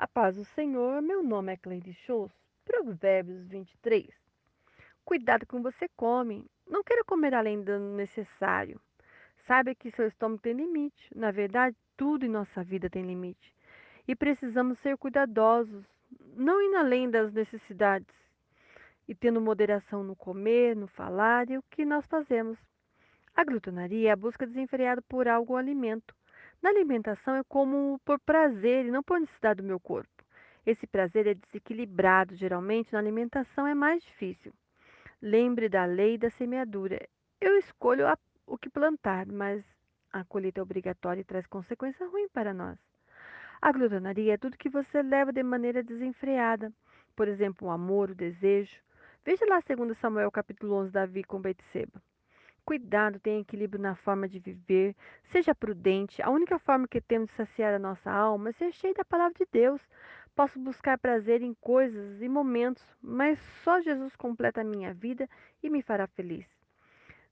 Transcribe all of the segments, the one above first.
A paz do Senhor, meu nome é Cleide Shows. Provérbios 23. Cuidado com o que você come. Não queira comer além do necessário. Saiba que seu estômago tem limite. Na verdade, tudo em nossa vida tem limite. E precisamos ser cuidadosos, não indo além das necessidades. E tendo moderação no comer, no falar e o que nós fazemos. A glutonaria é a busca desenfreada por algo ou alimento. Na alimentação é como por prazer e não por necessidade do meu corpo. Esse prazer é desequilibrado, geralmente na alimentação é mais difícil. Lembre da lei da semeadura. Eu escolho a, o que plantar, mas a colheita é obrigatória e traz consequência ruim para nós. A glutonaria é tudo que você leva de maneira desenfreada. Por exemplo, o amor, o desejo. Veja lá 2 Samuel capítulo 11, Davi com Betseba. Cuidado, tenha equilíbrio na forma de viver, seja prudente. A única forma que temos de saciar a nossa alma é ser cheio da palavra de Deus. Posso buscar prazer em coisas e momentos, mas só Jesus completa a minha vida e me fará feliz.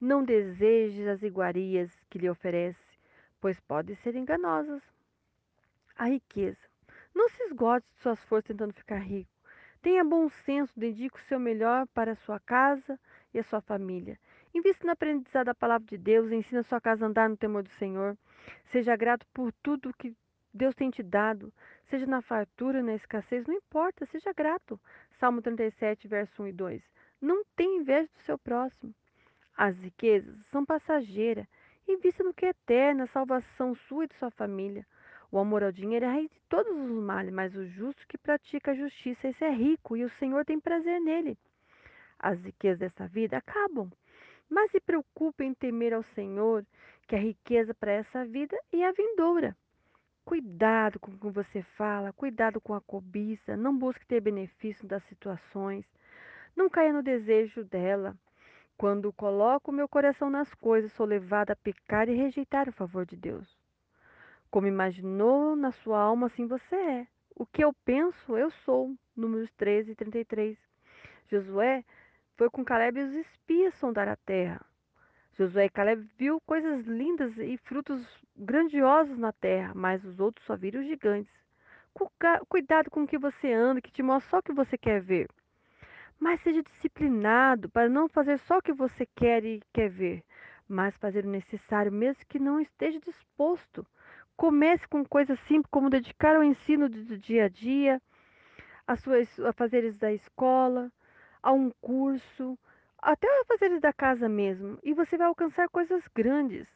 Não deseje as iguarias que lhe oferece, pois podem ser enganosas. A riqueza. Não se esgote de suas forças tentando ficar rico. Tenha bom senso, dedique o seu melhor para a sua casa e a sua família. Invista no aprendizado da palavra de Deus, ensina sua casa a andar no temor do Senhor. Seja grato por tudo que Deus tem te dado, seja na fartura, na escassez, não importa, seja grato. Salmo 37, verso 1 e 2. Não tenha inveja do seu próximo. As riquezas são passageiras. Invista no que é eterno, a salvação sua e de sua família. O amor ao dinheiro é a raiz de todos os males, mas o justo que pratica a justiça, esse é rico e o Senhor tem prazer nele. As riquezas dessa vida acabam. Mas se preocupe em temer ao Senhor, que a riqueza para essa vida e a vindoura. Cuidado com o que você fala, cuidado com a cobiça, não busque ter benefício das situações, não caia no desejo dela. Quando coloco meu coração nas coisas, sou levada a pecar e rejeitar o favor de Deus. Como imaginou na sua alma, assim você é. O que eu penso, eu sou. Números 13 e 33. Josué foi com Caleb e os espias sondar a terra. Josué e Caleb viu coisas lindas e frutos grandiosos na terra, mas os outros só viram gigantes. Cuidado com o que você anda, que te mostra só o que você quer ver. Mas seja disciplinado para não fazer só o que você quer e quer ver, mas fazer o necessário, mesmo que não esteja disposto. Comece com coisas simples, como dedicar ao ensino do dia a dia, a suas afazeres da escola, a um curso, até a fazer da casa mesmo, e você vai alcançar coisas grandes.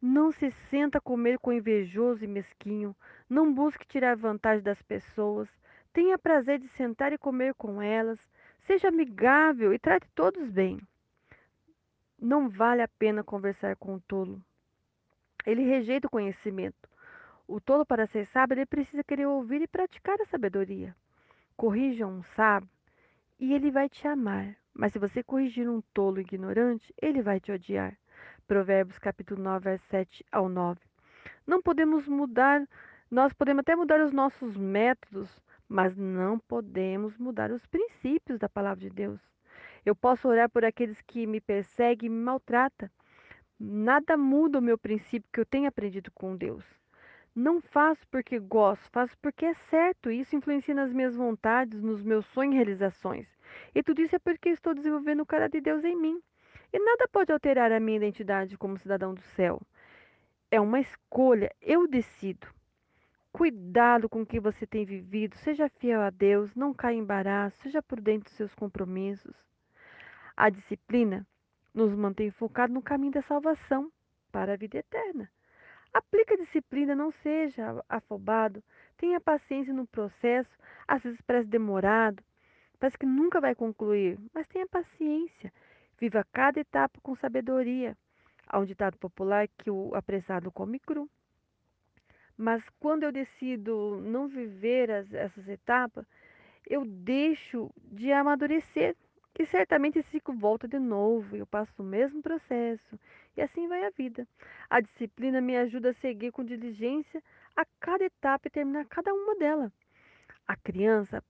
Não se senta a comer com invejoso e mesquinho, não busque tirar vantagem das pessoas, tenha prazer de sentar e comer com elas, seja amigável e trate todos bem. Não vale a pena conversar com o tolo. Ele rejeita o conhecimento. O tolo, para ser sábio, ele precisa querer ouvir e praticar a sabedoria. Corrija um sábio e ele vai te amar. Mas se você corrigir um tolo ignorante, ele vai te odiar. Provérbios capítulo 9, verso 7 ao 9. Não podemos mudar, nós podemos até mudar os nossos métodos, mas não podemos mudar os princípios da palavra de Deus. Eu posso orar por aqueles que me perseguem e me maltratam. Nada muda o meu princípio que eu tenho aprendido com Deus. Não faço porque gosto, faço porque é certo. Isso influencia nas minhas vontades, nos meus sonhos e realizações. E tudo isso é porque estou desenvolvendo o cara de Deus em mim. E nada pode alterar a minha identidade como cidadão do céu. É uma escolha, eu decido. Cuidado com o que você tem vivido, seja fiel a Deus, não caia em embaraço, seja prudente dos seus compromissos. A disciplina nos mantém focados no caminho da salvação para a vida eterna. Aplique a disciplina, não seja afobado, tenha paciência no processo, às vezes parece demorado, parece que nunca vai concluir, mas tenha paciência, viva cada etapa com sabedoria. Há um ditado popular que o apressado come cru. Mas quando eu decido não viver as, essas etapas, eu deixo de amadurecer. E certamente esse ciclo volta de novo, eu passo o mesmo processo, e assim vai a vida. A disciplina me ajuda a seguir com diligência a cada etapa e terminar cada uma delas. A criança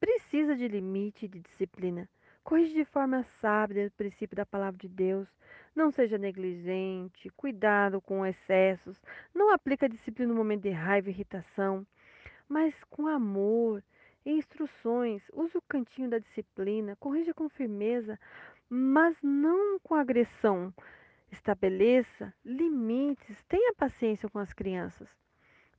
precisa de limite e de disciplina. Corrige de forma sábia o princípio da palavra de Deus. Não seja negligente, cuidado com excessos. Não aplique a disciplina no momento de raiva e irritação. mas com amor e instruções. Use o cantinho da disciplina, corrija com firmeza, mas não com agressão. Estabeleça limites, tenha paciência com as crianças.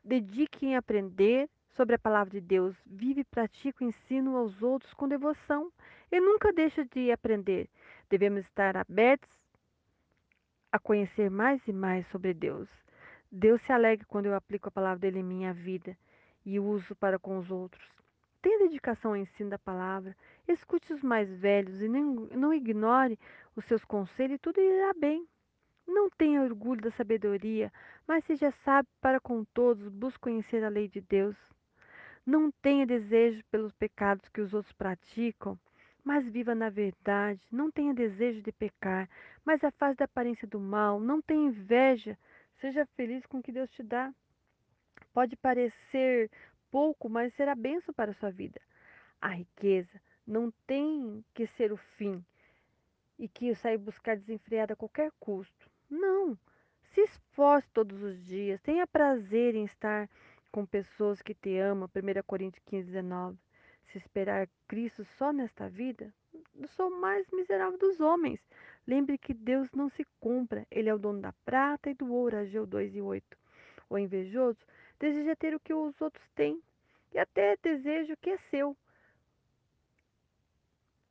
Dedique em aprender sobre a palavra de Deus. Vive e pratica o ensino aos outros com devoção. E nunca deixa de aprender. Devemos estar abertos a conhecer mais e mais sobre Deus. Deus se alegra quando eu aplico a palavra dele em minha vida e uso para com os outros. Tenha dedicação ao ensino da palavra. Escute os mais velhos e não ignore os seus conselhos e tudo irá bem. Não tenha orgulho da sabedoria, mas seja sábio para com todos, busque conhecer a lei de Deus. Não tenha desejo pelos pecados que os outros praticam, mas viva na verdade. Não tenha desejo de pecar, mas afaste da aparência do mal. Não tenha inveja, seja feliz com o que Deus te dá. Pode parecer pouco, mas será benção para a sua vida. A riqueza não tem que ser o fim e que eu buscar desenfreada a qualquer custo. Não. Se esforce todos os dias. Tenha prazer em estar com pessoas que te amam. 1 Coríntios 15, 19. Se esperar Cristo só nesta vida, sou o mais miserável dos homens. Lembre que Deus não se compra. Ele é o dono da prata e do ouro. Ageu 2 e 8. O invejoso deseja ter o que os outros têm e até deseja o que é seu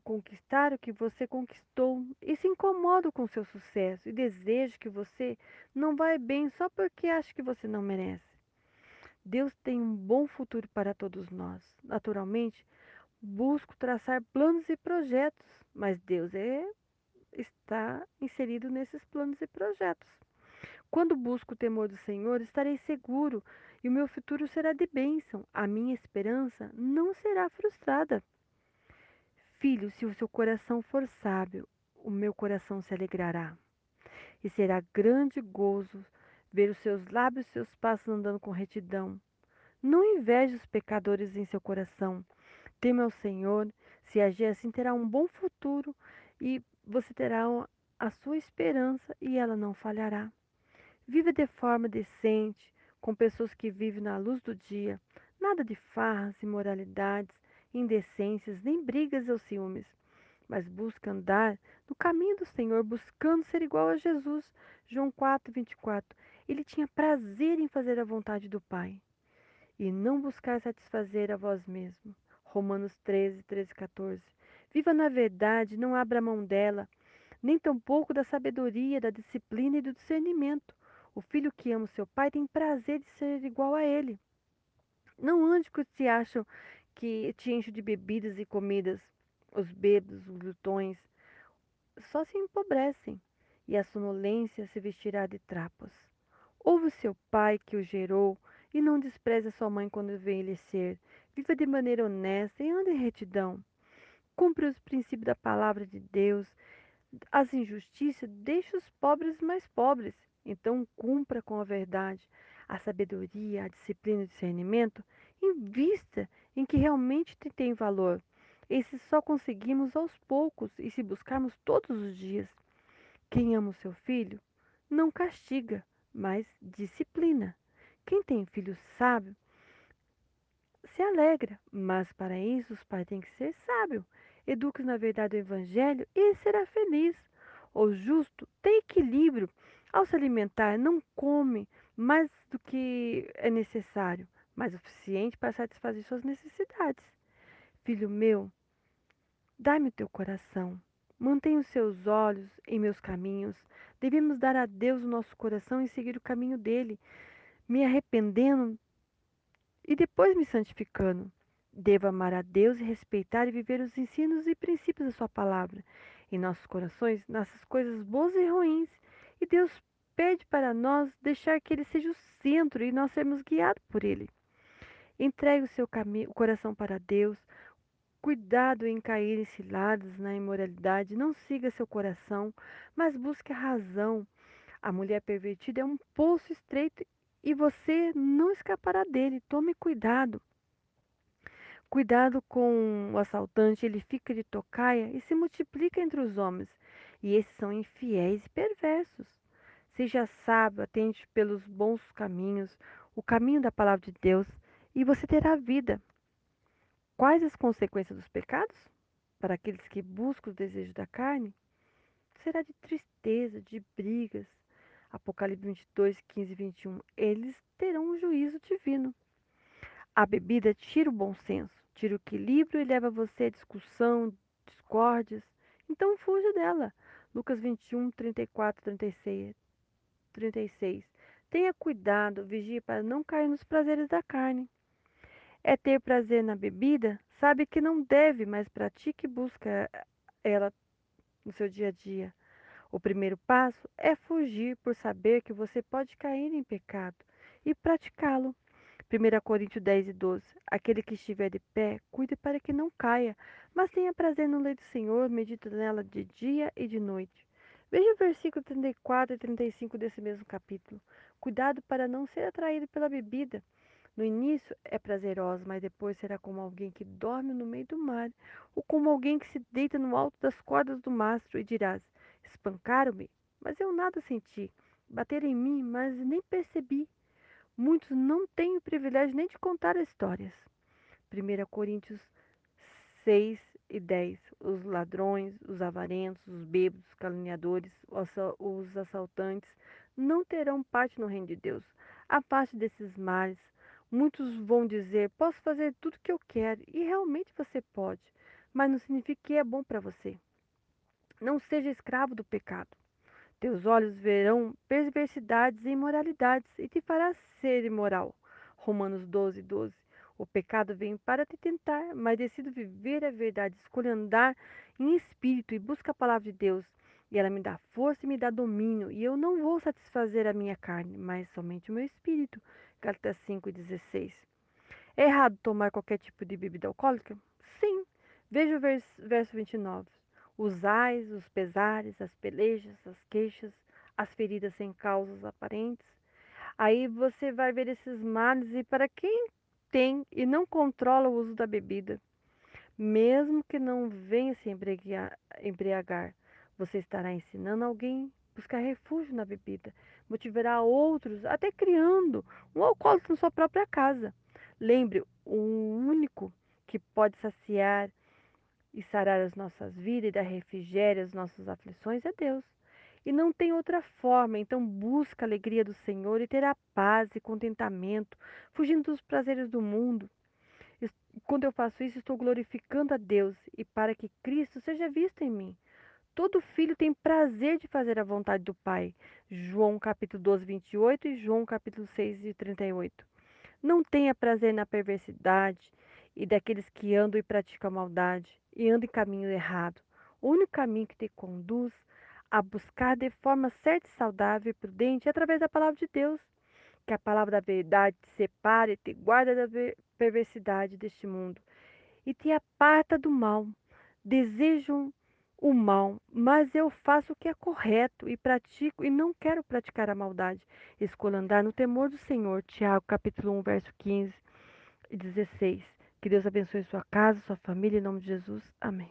conquistar o que você conquistou e se incomoda com seu sucesso e deseja que você não vá bem só porque acha que você não merece. Deus tem um bom futuro para todos nós. Naturalmente, busco traçar planos e projetos, mas Deus é, está inserido nesses planos e projetos. Quando busco o temor do Senhor, estarei seguro e o meu futuro será de bênção. A minha esperança não será frustrada. Filho, se o seu coração for sábio, o meu coração se alegrará. E será grande gozo ver os seus lábios e seus passos andando com retidão. Não inveje os pecadores em seu coração. Tema ao Senhor, se agir assim terá um bom futuro e você terá a sua esperança e ela não falhará. Viva de forma decente, com pessoas que vivem na luz do dia, nada de farras, imoralidades, indecências, nem brigas ou ciúmes, mas busca andar no caminho do Senhor, buscando ser igual a Jesus. João 4, 24. Ele tinha prazer em fazer a vontade do Pai e não buscar satisfazer a vós mesmo. Romanos 13, 13, 14. Viva na verdade, não abra mão dela, nem tampouco da sabedoria, da disciplina e do discernimento. O filho que ama o seu pai tem prazer de ser igual a ele. Não ande com os que se acham que te enche de bebidas e comidas. Os bêbados, os glutões, só se empobrecem, e a sonolência se vestirá de trapos. Ouve seu pai que o gerou, e não despreze sua mãe quando envelhecer. Viva de maneira honesta e ande em retidão. Cumpre os princípios da palavra de Deus. As injustiças deixe os pobres mais pobres. Então cumpra com a verdade. A sabedoria, a disciplina e o discernimento, invista em que realmente tem valor. Esse só conseguimos aos poucos e se buscarmos todos os dias. Quem ama o seu filho não castiga, mas disciplina. Quem tem filho sábio se alegra, mas para isso os pais têm que ser sábios. Eduque na verdade o evangelho e será feliz. O justo tem equilíbrio. Ao se alimentar, não come mais do que é necessário mas o suficiente para satisfazer suas necessidades. Filho meu, dai-me o teu coração. Mantenha os seus olhos em meus caminhos. Devemos dar a Deus o nosso coração e seguir o caminho dele, me arrependendo e depois me santificando. Devo amar a Deus e respeitar e viver os ensinos e princípios da Sua palavra. Em nossos corações nascem coisas boas e ruins, e Deus pede para nós deixar que Ele seja o centro e nós sermos guiados por Ele. Entregue o seu caminho, o coração para Deus. Cuidado em cair em ciladas na imoralidade. Não siga seu coração, mas busque a razão. A mulher pervertida é um poço estreito e você não escapará dele. Tome cuidado. Cuidado com o assaltante, ele fica de tocaia e se multiplica entre os homens. E esses são infiéis e perversos. Seja sábio, atente pelos bons caminhos, o caminho da palavra de Deus e você terá vida. Quais as consequências dos pecados? Para aqueles que buscam os desejos da carne? Será de tristeza, de brigas. Apocalipse 22, 15 e 21. Eles terão um juízo divino. A bebida tira o bom senso, tira o equilíbrio e leva você à discussão, discórdias. Então fuja dela. Lucas 21, 34, 36. 36. Tenha cuidado, vigie para não cair nos prazeres da carne. É ter prazer na bebida? Sabe que não deve, mas pratique e busca ela no seu dia a dia. O primeiro passo é fugir por saber que você pode cair em pecado e praticá-lo. 1 Coríntios 10 e 12. Aquele que estiver de pé, cuide para que não caia, mas tenha prazer no lei do Senhor, medita nela de dia e de noite. Veja o versículo 34 e 35 desse mesmo capítulo. Cuidado para não ser atraído pela bebida. No início é prazerosa, mas depois será como alguém que dorme no meio do mar, ou como alguém que se deita no alto das cordas do mastro, e dirás: Espancaram-me, mas eu nada senti. Bateram em mim, mas nem percebi. Muitos não têm o privilégio nem de contar histórias. 1 Coríntios 6 e 10. Os ladrões, os avarentos, os bêbados, os caluniadores, os assaltantes não terão parte no reino de Deus. A parte desses males, muitos vão dizer: Posso fazer tudo o que eu quero, e realmente você pode, mas não significa que é bom para você. Não seja escravo do pecado. Teus olhos verão perversidades e imoralidades e te fará ser imoral. Romanos 12, 12. O pecado vem para te tentar, mas decido viver a verdade, escolho andar em espírito e busco a palavra de Deus. E ela me dá força e me dá domínio, e eu não vou satisfazer a minha carne, mas somente o meu espírito. Gálatas 5 e 16. É errado tomar qualquer tipo de bebida alcoólica? Sim. Veja o verso 29 os ais, os pesares, as pelejas, as queixas, as feridas sem causas aparentes. Aí você vai ver esses males e para quem tem e não controla o uso da bebida, mesmo que não venha se embriagar, você estará ensinando alguém a buscar refúgio na bebida, motivará outros, até criando um alcoólatra na sua própria casa. Lembre, o único que pode saciar e sarar as nossas vidas e dar refrigério às nossas aflições é Deus. E não tem outra forma, então busca a alegria do Senhor e terá paz e contentamento, fugindo dos prazeres do mundo. Quando eu faço isso, estou glorificando a Deus e para que Cristo seja visto em mim. Todo filho tem prazer de fazer a vontade do Pai. João capítulo 12, 28 e João capítulo 6 e 38. Não tenha prazer na perversidade e daqueles que andam e praticam maldade e andam em caminho errado. O único caminho que te conduz a buscar de forma certa e saudável e prudente é através da palavra de Deus. Que a palavra da verdade te separe e te guarda da perversidade deste mundo e te aparta do mal. Desejam o mal, mas eu faço o que é correto e pratico e não quero praticar a maldade. Escolho andar no temor do Senhor. Tiago capítulo 1, verso 15 e 16. Que Deus abençoe sua casa, sua família, em nome de Jesus. Amém.